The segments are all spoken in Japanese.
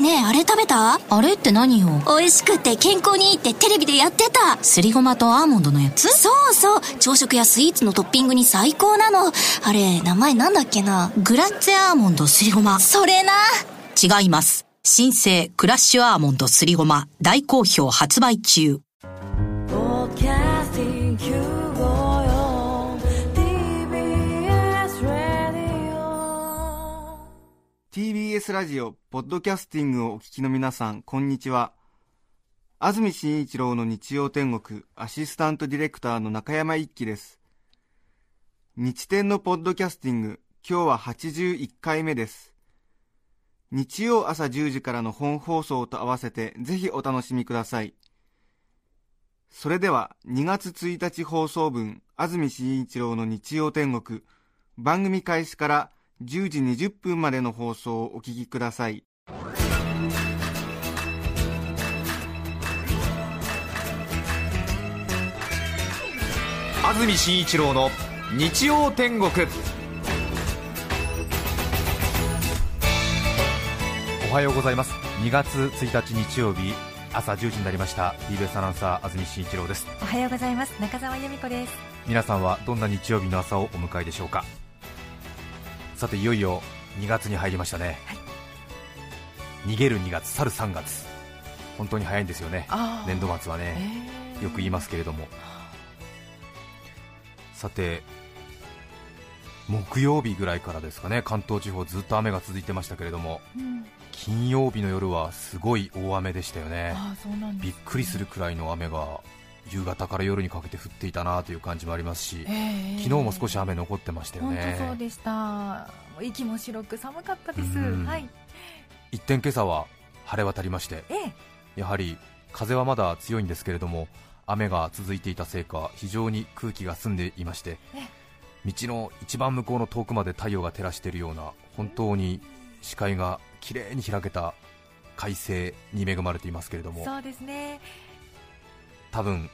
ねえあれ食べた？あれって何よ？美味しくて健康にいいってテレビでやってた。すりごまとアーモンドのやつ？そうそう。朝食やスイーツのトッピングに最高なの。あれ名前なんだっけな？グラッツェアーモンドすりごま。それな。違います。新生クラッシュアーモンドすりごま。大好評発売中 TBS ラジオ、ポッドキャスティングをお聞きの皆さん、こんにちは。安住紳一郎の日曜天国、アシスタントディレクターの中山一輝です。日天のポッドキャスティング、今日は81回目です。日曜朝10時からの本放送と合わせて、ぜひお楽しみください。それでは、2月1日放送分、安住紳一郎の日曜天国、番組開始から10時20分までの放送をお聞きください。安住紳一郎の日曜天国。おはようございます。2月1日日曜日朝10時になりました。TBS アナウンサー安住紳一郎です。おはようございます。中澤由美子です。皆さんはどんな日曜日の朝をお迎えでしょうか？さていよいよ2月に入りましたね、逃げる2月去る3月。本当に早いんですよね。年度末はね、えー。よく言いますけれども。さて木曜日ぐらいからですかね。関東地方ずっと雨が続いてましたけれども。うん。金曜日の夜はすごい大雨でしたよね。あーそうなんですびっくりするくらいの雨が夕方から夜にかけて降っていたなという感じもありますし、えー昨日も少し雨残ってましたよ本当そうねでした。息も白く寒かったです。うん。はい。一転今朝は晴れ渡りましてええ。やはり風はまだ強いんですけれども雨が続いていたせいか非常に空気が澄んでいまして道の一番向こうの遠くまで太陽が照らしているような本当に視界がきれいに開けた快晴に恵まれていますけれどもそうですね。多分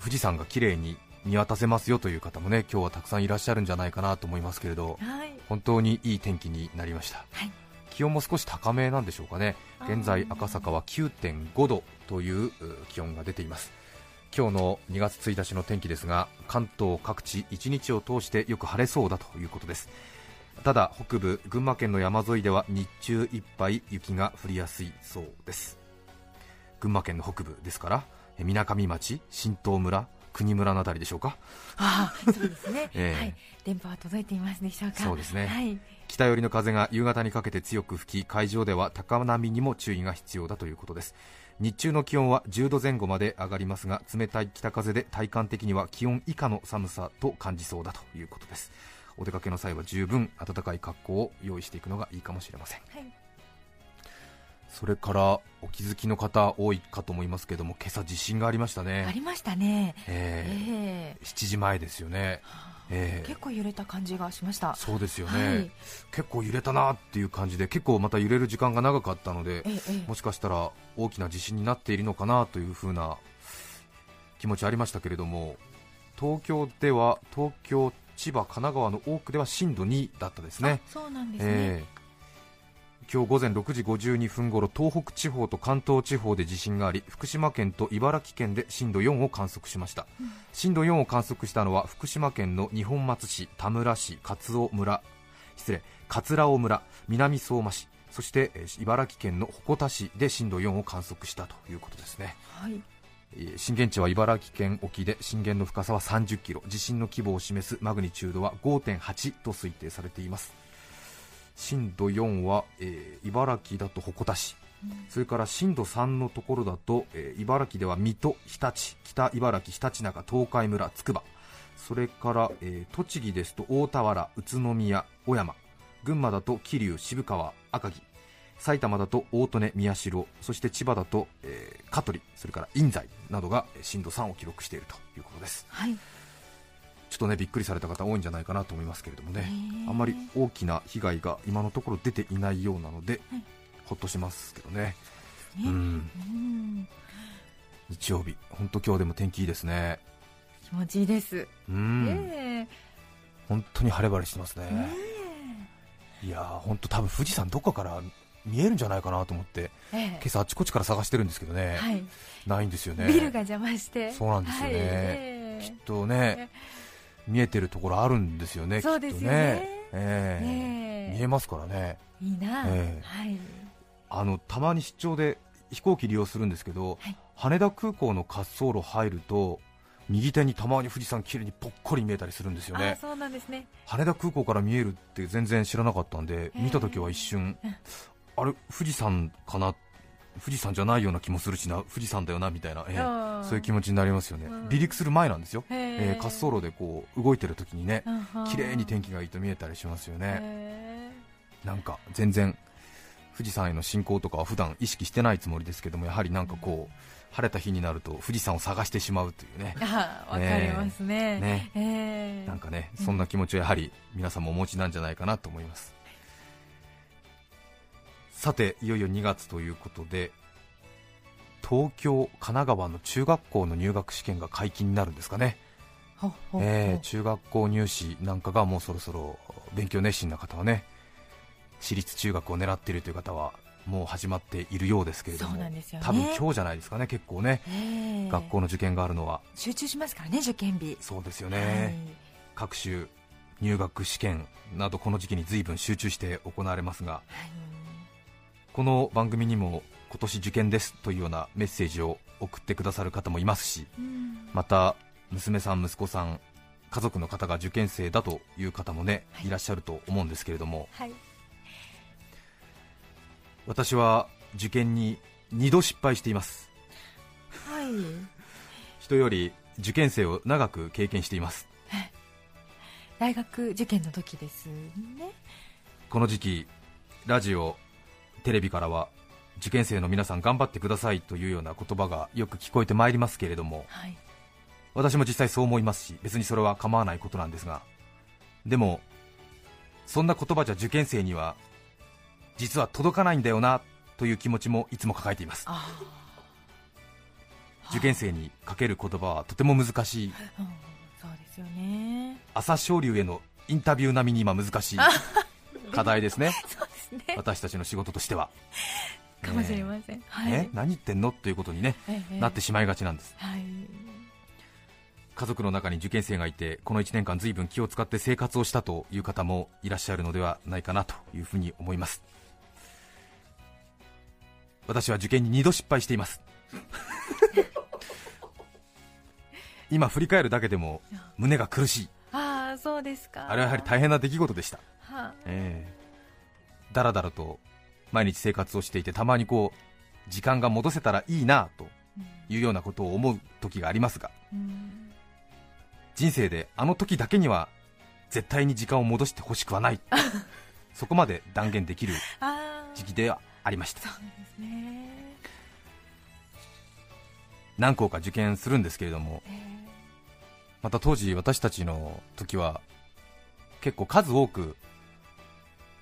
富士山がきれいに見渡せますよという方もね今日はたくさんいらっしゃるんじゃないかなと思いますけれどはい。本当にいい天気になりました、はい。気温も少し高めなんでしょうかね。現在赤坂は9.5度というう気温が出ています。今日の2月1日の天気ですが関東各地1日を通してよく晴れそうだということです。ただ北部群馬県の山沿いでは日中いっぱい雪が降りやすいそうです。群馬県の北部ですからみなかみ町新東村国村のあたりでしょうか？ああそうですね、ええ。はい。電波は届いていますでしょうか？そうですね。はい。北寄りの風が夕方にかけて強く吹き海上では高波にも注意が必要だということです。日中の気温は10度前後まで上がりますが冷たい北風で体感的には気温以下の寒さと感じそうだということです。お出かけの際は十分暖かい格好を用意していくのがいいかもしれません。はいそれからお気づきの方多いかと思いますけども今朝地震がありましたあねりましたね。ええ。えー7時前ですよね。えー結構揺れた感じがしました。そうですよね、はい。結構揺れたなっていう感じで結構また揺れる時間が長かったのでええええ。もしかしたら大きな地震になっているのかなというふうな気持ちありましたけれども東京では東京、千葉、神奈川の多くでは震度2だったですね。あそうなんですね、えー今日午前6時52分頃東北地方と関東地方で地震があり福島県と茨城県で震度4を観測しました、震度4を観測したのは福島県の二本松市、田村市、勝尾村。失礼桂尾村、南相馬市。そしてえー茨城県の鉾田市で震度4を観測したということですね。はい。えー震源地は茨城県沖で震源の深さは30キロ。地震の規模を示すマグニチュードは5.8と推定されています震度4は、えー茨城だと鉾田市、それから震度3のところだと、えー茨城では水戸、日立、北茨城、ひたちなか、東海村、つくば、それから、えー栃木ですと大田原、宇都宮、小山、群馬だと桐生、渋川、赤城、埼玉だと大利根、宮代、そして千葉だと、えー香取、それから印西などが震度3を記録しているということです。はい。ちょっとねびっくりされた方多いんじゃないかなと思いますけれどもね。あんまり大きな被害が今のところ出ていないようなので、はい。ほっとしますけどね、ね。うん、うん。日曜日、本当今日でも天気いいですね、気持ちいいです、うん。え。本当に晴れ晴れしてますね、え。ねいやー本当多分富士山どこから見えるんじゃないかなと思ってええ。今朝あちこちから探してるんですけどね、はい、ないんですよね。ビルが邪魔して。そうなんですよね。はい。ええ。きっとね見えてるところあるんですよねそうですよね。きっとね。ええ。ねえ。見えますからね。いいな、ええ。はい。あのたまに出張で飛行機利用するんですけど、はい。羽田空港の滑走路入ると右手にたまに富士山きれいにぽっこり見えたりするんですよね。あそうなんですね。羽田空港から見えるって全然知らなかったんで、え見た時は一瞬、うん。あれ富士山かな富士山じゃないような気もするしな富士山だよなみたいな、えー。そういう気持ちになりますよね、うん。離陸する前なんですよ、へえええ滑走路でこう動いてる時にねうん綺麗に天気がいいと見えたりしますよね、へなんか全然富士山への信仰とかは普段意識してないつもりですけどもやはりなんかこう晴れた日になると富士山を探してしまうというね。わかりますね。ね。ええなんかねそんな気持ちをやはり皆さんもお持ちなんじゃないかなと思いますさていよいよ2月ということで東京、神奈川の中学校の入学試験が解禁になるんですかね、えー中学校入試なんかがもうそろそろ勉強熱心な方はね私立中学を狙っているという方はもう始まっているようですけれども、ね。多分今日じゃないですかね、結構ね、ええ。学校の受験があるのは、集中しますからね受験日。そうですよはね、い。各種入学試験などこの時期に随分集中して行われますが、はいこの番組にも今年受験ですというようなメッセージを送ってくださる方もいますし、うん。また娘さん、息子さん、家族の方が受験生だという方もね、はい。いらっしゃると思うんですけれども、はい。私は受験に2度失敗しています、はい。人より受験生を長く経験しています、大学受験の時ですね。この時期、ラジオ、テレビからは受験生の皆さん頑張ってくださいというような言葉がよく聞こえてまいりますけれども、はい。私も実際そう思いますし別にそれは構わないことなんですがでもそんな言葉じゃ受験生には実は届かないんだよなという気持ちもいつも抱えています。あ受験生にかける言葉はとても難しい。あ、うん、そうですよね。朝青龍へのインタビュー並みに今難しい課題ですね ね。私たちの仕事としては。かもしれません、はい。え？何言ってんの？ということに、ねええ。なってしまいがちなんです。はい。家族の中に受験生がいてこの1年間随分気を使って生活をしたという方もいらっしゃるのではないかなというふうに思います。私は受験に2度失敗しています。今振り返るだけでも胸が苦しい。ああそうですか。あれはやはり大変な出来事でした。はええだらだらと毎日生活をしていてたまにこう時間が戻せたらいいなというようなことを思う時がありますがうん。人生であの時だけには絶対に時間を戻してほしくはない。そこまで断言できる時期ではありました。何校か受験するんですけれどもええ。また当時私たちの時は結構数多く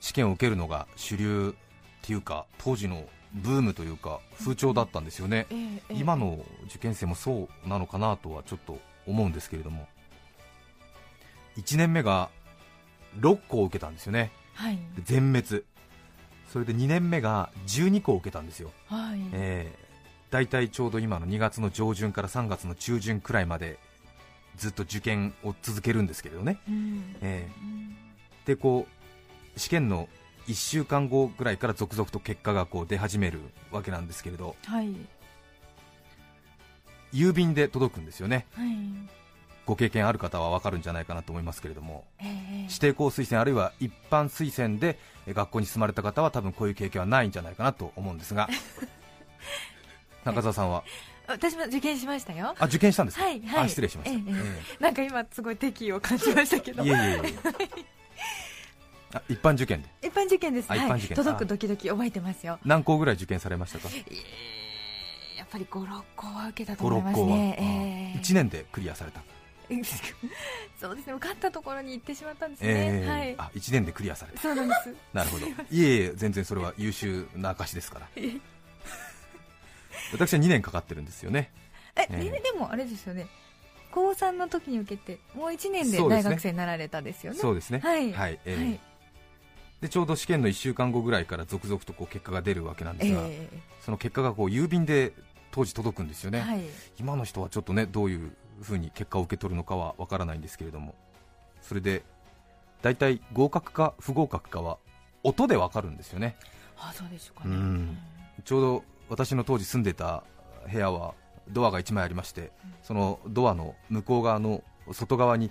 試験を受けるのが主流っていうか当時のブームというか風潮だったんですよね、今の受験生もそうなのかなとはちょっと思うんですけれども。1年目が6校受けたんですよね。はい。で全滅。それで2年目が12校受けたんですよ、はい。えー、大体ちょうど今の2月の上旬から3月の中旬くらいまでずっと受験を続けるんですけれどね、うん。えうん。ーでこう試験の1週間後ぐらいから続々と結果がこう出始めるわけなんですけれどはい。郵便で届くんですよね。はい。ご経験ある方は分かるんじゃないかなと思いますけれども。ええ指定校推薦あるいは一般推薦でえ学校に進まれた方は多分こういう経験はないんじゃないかなと思うんですが。中澤さんは？私も受験しましたよ。あ受験したんですか、はいはい。あ失礼しました、えええなんか今すごい敵意を感じましたけど。えいえいえいえあ一般受験で。一般受験です、はい、届くドキドキ覚えてますよ。何校ぐらい受験されましたか？えーやっぱり56個は受けたと思い56校は、ますね、えー。1年でクリアされた、そうですね。受かったところに行ってしまったんですね、ええはい。あ1年でクリアされた。そうなんです。なるほど。いえいえ全然それは優秀な証ですから。私は2年かかってるんですよね。え、えでもあれですよね。高3の時に受けてもう1年で大学生になられたですよね。そうですね。はい。はい、ええはいでちょうど試験の1週間後ぐらいから続々とこう結果が出るわけなんですが、えその結果がこう郵便で当時届くんですよね、えはい。今の人はちょっとねどういうふうに結果を受け取るのかはわからないんですけれどもそれで大体合格か不合格かは音でわかるんですよね。あそうでしょうかね。うん。ちょうど私の当時住んでた部屋はドアが1枚ありましてそのドアの向こう側の外側に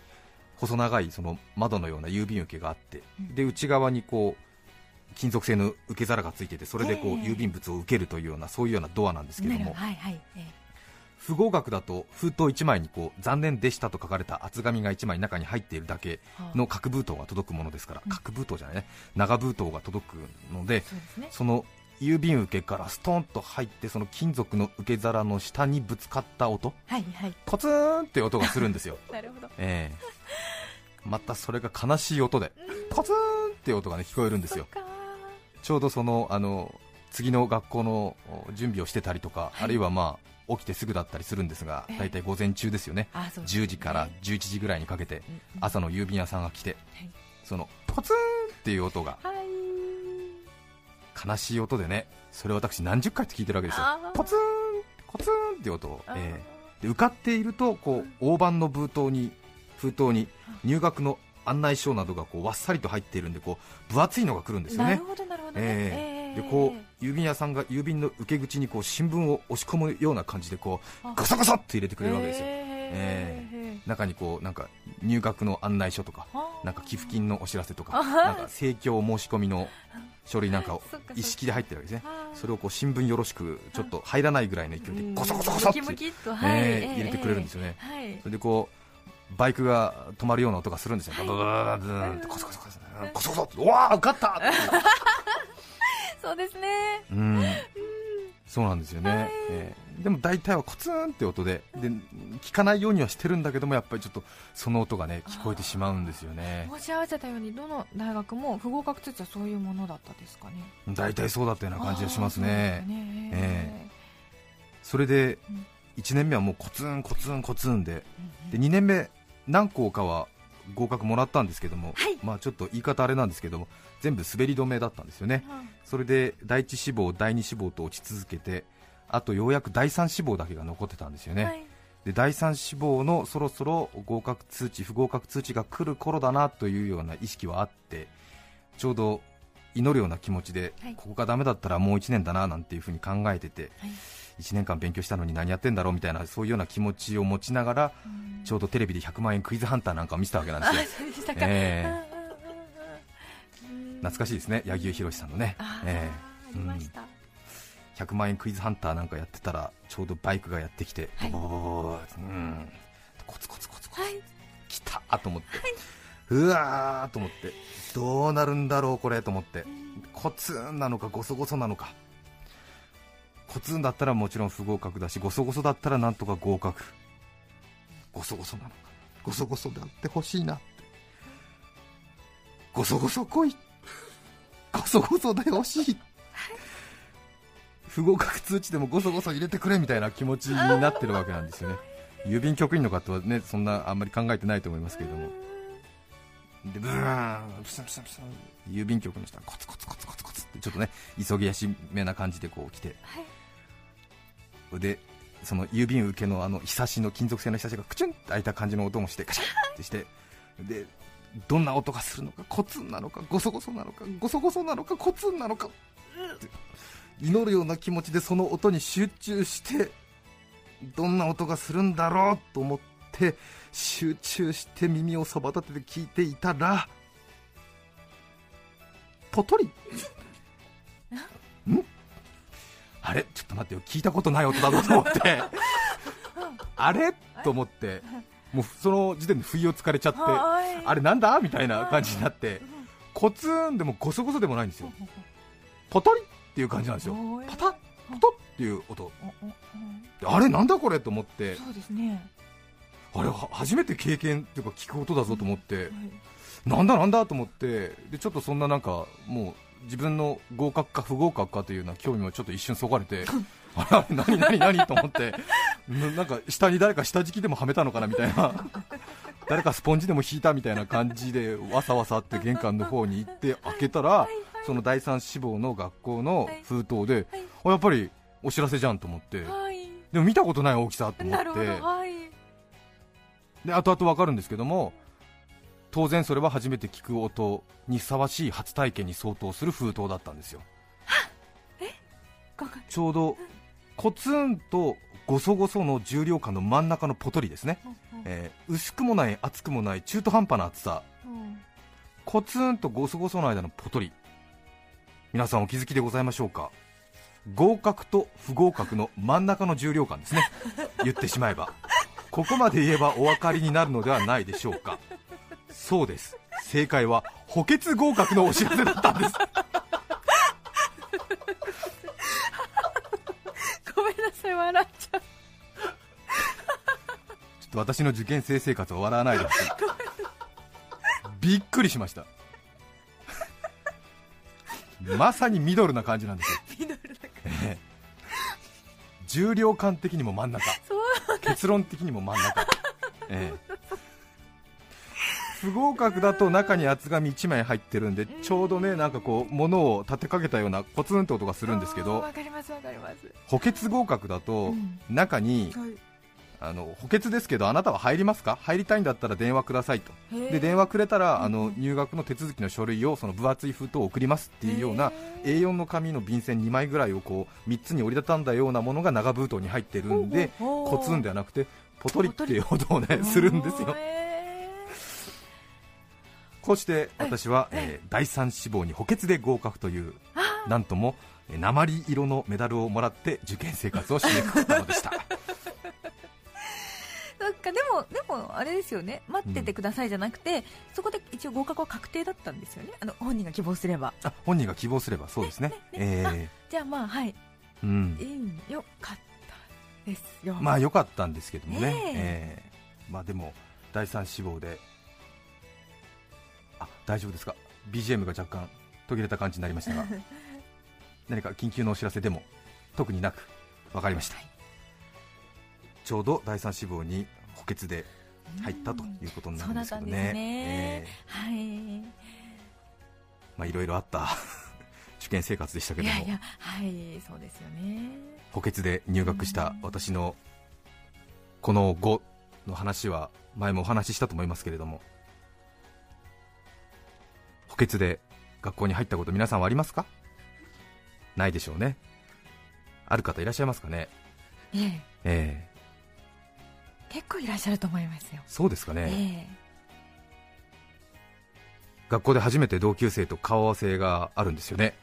細長いその窓のような郵便受けがあってうん。で内側にこう金属製の受け皿がついててそれでこうええ。郵便物を受けるというようなそういうようなドアなんですけどなるもほど。はいはい、え不合格だと封筒1枚にこう残念でしたと書かれた厚紙が1枚中に入っているだけえの核封筒が届くものですからうん。核封筒じゃないね。長封筒が届くのでその郵便受けからストンと入ってその金属の受け皿の下にぶつかった音。はいはい。ポツーンって音がするんですよ。なるほど。ええ。またそれが悲しい音でポツーンって音がね聞こえるんですよ。ちょうどそのあの次の学校のお準備をしてたりとか、はい。あるいはまあ起きてすぐだったりするんですがええ。大体午前中ですよね。あそうですね。10時から11時ぐらいにかけて朝の郵便屋さんが来てはい。そのポツンっていう音がはい悲しい音でねそれを私何十回って聞いてるわけですよ。ポツンポツンっていう音を、ええ。で受かっているとこう大判の封筒に封筒に入学の案内書などがこうわっさりと入っているんでこう分厚いのが来るんですよね。なるほどなるほどね。ええ。えでこう郵便屋さんが郵便の受け口にこう新聞を押し込むような感じでこうあ。ガサガサって入れてくれるわけですよ、ええ。中にこうなんか入学の案内書とかなんか寄付金のお知らせとかあなんか請求申し込みの書類なんかを一式で入ってるわけですね。それをこう新聞よろしくちょっと入らないぐらいの勢いでうん。ゴソゴソゴソって、入れてくれるんですよね、はい。それでこうバイクが止まるような音がするんですよ、はい。ブーブーンっわー受かったそうですねうんそうなんですよね、はい。ええ。でも大体はコツンって音でで聞かないようにはしてるんだけどもやっぱりちょっとその音がね聞こえてしまうんですよね。申し合わせたようにどの大学も不合格通知はそういうものだったですかね。大体そうだったような感じがしますあーそね。えそれでうん1年目はもうコツンコツンコツンでうんで2年目何校かは合格もらったんですけども、はい。まあちょっと言い方あれなんですけども全部滑り止めだったんですよね。うんそれで第一志望第二志望と落ち続けてあとようやく第三志望だけが残ってたんですよね、はい。で第三志望のそろそろ合格通知不合格通知が来る頃だなというような意識はあってちょうど祈るような気持ちで、はい。ここがダメだったらもう1年だななんていうふうに考えててはい。1年間勉強したのに何やってんだろうみたいなそういうような気持ちを持ちながらうん。ちょうどテレビで100万円クイズハンターなんかを見せたわけなんですよ。ええうんうんうんうん懐かしいですね。柳生博さんのね。あ、えーありました。100万円クイズハンターなんかやってたらちょうどバイクがやってきて、はい。ボボボボボボうん。コツコツコツコツ。はい。来たと思って、うわーと思って。どうなるんだろうこれと思って。コツンなのかゴソゴソなのか。コツンだったらもちろん不合格だしゴソゴソだったらなんとか合格。ゴソゴソなのか。ゴソゴソであってほしいなって。ゴソゴソ来いゴソゴソでほしい。不合格通知でもゴソゴソ入れてくれみたいな気持ちになってるわけなんですよね。郵便局員の方はねそんなあんまり考えてないと思いますけれども。でブーンプシャプシャプシャ郵便局の人はコツコツコツコツコツってちょっとね急ぎ足めな感じでこう来て。はい。でその郵便受けのあのひさしの金属製のひさしがクチュンって開いた感じの音もしてカシャンってして。でどんな音がするのかコツンなのかゴソゴソなのかゴソゴソなのかコツンなのか祈るような気持ちでその音に集中してどんな音がするんだろうと思って集中して耳をそば立てて聞いていたらポトリ。ん？あれ？ちょっと待ってよ。聞いたことない音だぞと思って。あれ？と思ってもうその時点で不意をつかれちゃってはい。あれなんだ？みたいな感じになってコツンでもゴソゴソでもないんですよ。ポトリっていう感じなんですよ。パタッポトッっていう音。あれなんだこれと思って。そうですね。あれは初めて経験っていうか聞く音だぞと思って。はい。なんだなんだと思って。でちょっとそんななんかもう自分の合格か不合格かというような興味もちょっと一瞬そがれて あれ何何何と思ってななんか下に誰か下敷きでもはめたのかなみたいな。誰かスポンジでも引いたみたいな感じでわさわさって玄関の方に行って開けたらその第三志望の学校の封筒で、あやっぱりお知らせじゃんと思って、はい。でも見たことない大きさと思って。はい。で後々分かるんですけども当然それは初めて聞く音にふさわしい初体験に相当する封筒だったんですよ。ちょうどコツンとごそごその重量感の真ん中のポトリですね、えー薄くもない厚くもない中途半端な厚さ。うん。コツンとごそごその間のポトリ。皆さんお気づきでございましょうか？合格と不合格の真ん中の重量感ですね。言ってしまえば。ここまで言えばお分かりになるのではないでしょうかそうです。正解は補欠合格のお知らせだったんです。ごめんなさい笑っちゃう。ちょっと私の受験生生活を笑わないでほしい。びっくりしました。まさにミドルな感じなんですよ。ミドルだかええ。重量感的にも真ん中。結論的にも真ん中、ええ不合格だと中に厚紙1枚入ってるんでちょうどねなんかこう物を立てかけたようなコツンと音がするんですけどわかりますわかります。補欠合格だとうん。中にあの補欠ですけどあなたは入りますか？入りたいんだったら電話くださいと。で電話くれたらあの入学の手続きの書類をその分厚い封筒を送りますっていうような A4 の紙の便箋2枚ぐらいをこう3つに折りたたんだようなものが長封筒に入ってるんでコツンではなくてポトリっていう音をねするんですよこうして私は、えー第三志望に補欠で合格というなんともえー鉛色のメダルをもらって受験生活を締めくくったのでした。そっかでもでもあれですよね。待っててくださいじゃなくて、そこで一応合格は確定だったんですよね。あの本人が希望すれば。あ本人が希望すればそうですね。えじゃあまあはい。ーうん。よ。かったですよ。まあ良かったんですけどもね、ねえ。ー。まあでも第三志望であ大丈夫ですか？BGM が若干途切れた感じになりましたが。何か緊急のお知らせでも特になく分かりました、ちょうど第三志望に補欠で入ったということになるんですけどね。ね。えはい。ーまあいろいろあった 受験生活でしたけども。いやいやはいそうですよね。補欠で入学した私のこの後の話は前もお話ししたと思いますけれども補欠で学校に入ったこと皆さんはありますか？ないでしょうね。ある方いらっしゃいますかね？ええ。ええ。結構いらっしゃると思いますよ。そうですかね、え学校で初めて同級生と顔合わせがあるんですよね。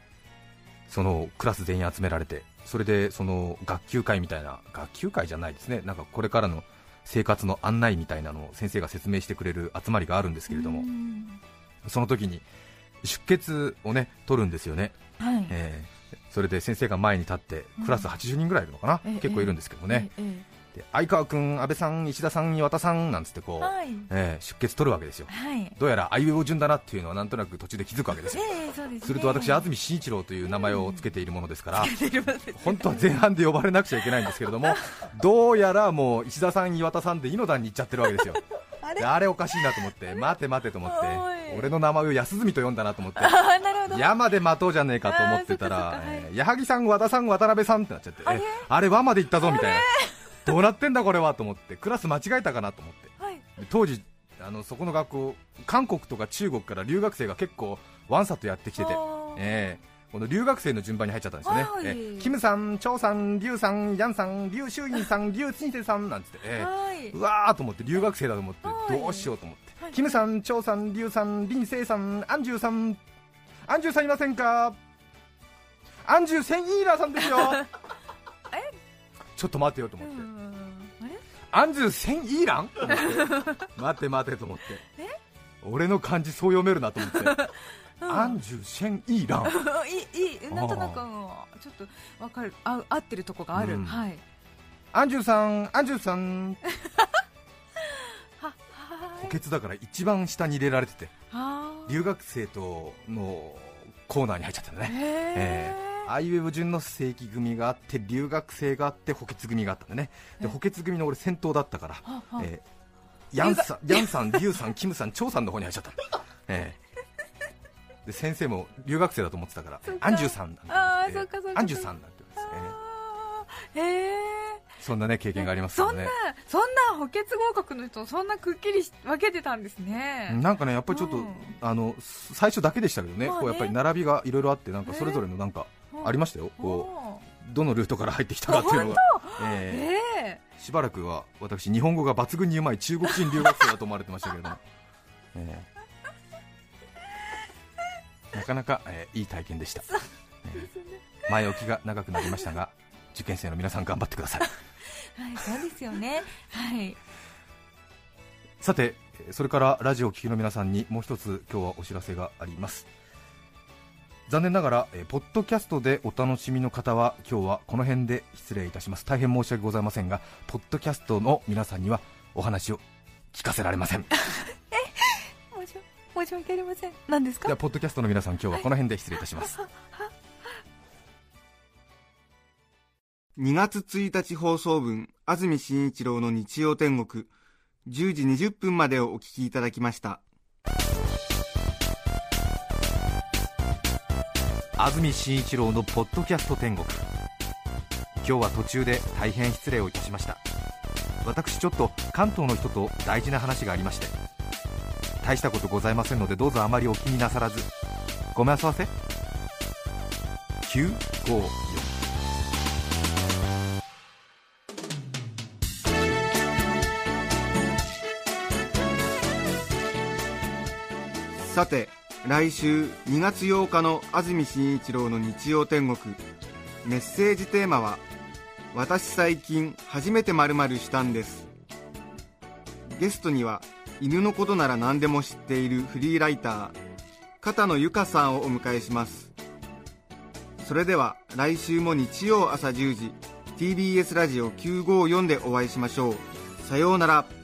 そのクラス全員集められてそれでその学級会みたいな学級会じゃないですね。なんかこれからの生活の案内みたいなのを先生が説明してくれる集まりがあるんですけれどもうん。その時に出血をね取るんですよね、はい。えーそれで先生が前に立ってクラス80人ぐらいいるのかな、ええ。結構いるんですけどね、ええで相川君、安倍さん、石田さん、岩田さんなんつってこう、はい。えー出血取るわけですよ。はい。どうやらあいうえお順だなっていうのはなんとなく途中で気づくわけですよ。すね。すると私、安住紳一郎という名前をつけているものですから、出てます。本当は前半で呼ばれなくちゃいけないんですけれども、どうやらもう石田さん、岩田さんで井の段に行っちゃってるわけですよ、あであれおかしいなと思って、待て待てと思って俺の名前を安住と呼んだなと思って、山で待とうじゃねえかと思ってたあら矢作さん、和田さん、渡辺さんってなっちゃって、えあれ、和まで行ったぞみたいな、どうなってんだこれはと思って、クラス間違えたかなと思って。当時あのそこの学校韓国とか中国から留学生が結構ワンサとやってきててええこの留学生の順番に入っちゃったんですよね、キムさん、チョウさん、リュウさん、ヤンさん、リュウ・シュウインさん、リュウ・チンセさんなんつって、ええはい。うわーと思って留学生だと思ってはい。どうしようと思って、はいキムさん、チョウさん、リュウさん、リンセイさん、アンジュさん、アンジュさんいませんか？アンジュセンイーラーさんですよ。ちょっと待てよと思って、アンジュ・セン・イーラン？待て待てと思って。俺の漢字そう読めるなと思って、アンジュ・シェン・イーラン。いいいい。なんとなくうんちょっとわかる。あ合ってるとこがある、うん。はい。アンジュさんアンジュさん補欠だから一番下に入れられてては留学生とのコーナーに入っちゃったんだね。へえあいうえお順の正規組があって留学生があって補欠組があったんだね。でえ。補欠組の俺先頭だったから、えーヤンさん、ヤンさん、リュウさん、キムさん、チョウさんの方に入っちゃった、ええ、で先生も留学生だと思ってたから、アンジュさんなんてあーそっかそっかアンジュさんなんてですね、へえそんなね経験がありますそんな。そんな補欠合格の人そんなくっきりし分けてたんですね。なんかねやっぱりちょっと、うん。あの最初だけでしたけどね、まあね。こうやっぱり並びがいろいろあって、なんかそれぞれのなんかありましたよ、こおうどのルートから入ってきたかっていうのが、ーええ。ーしばらくは私、日本語が抜群にうまい中国人留学生だと思われてましたけれども、えーなかなか、えーいい体験でした、えー前置きが長くなりましたが、受験生の皆さん、頑張ってください。え はいそうですよね。はい。さてえーそれからラジオを聴きの皆さんにもう一つ今日はお知らせがあります。残念ながら、えーポッドキャストでお楽しみの方は今日はこの辺で失礼いたします。大変申し訳ございませんがポッドキャストの皆さんにはお話を聞かせられません。申し申し訳ありません。何ですか？ではポッドキャストの皆さん今日はこの辺で失礼いたします 2月1日放送分、安住紳一郎の日曜天国、10時20分までをお聞きいただきました。安住紳一郎のポッドキャスト天国。今日は途中で大変失礼をいたしました。私ちょっと関東の人と大事な話がありまして。大したことございませんのでどうぞあまりお気になさらず。ごめんあそわせ。954さて、来週2月8日の安住紳一郎の日曜天国、メッセージテーマは、私最近初めて〇〇したんです。ゲストには、犬のことなら何でも知っているフリーライター、片野由香さんをお迎えします。それでは来週も日曜朝10時、TBS ラジオ954でお会いしましょう。さようなら。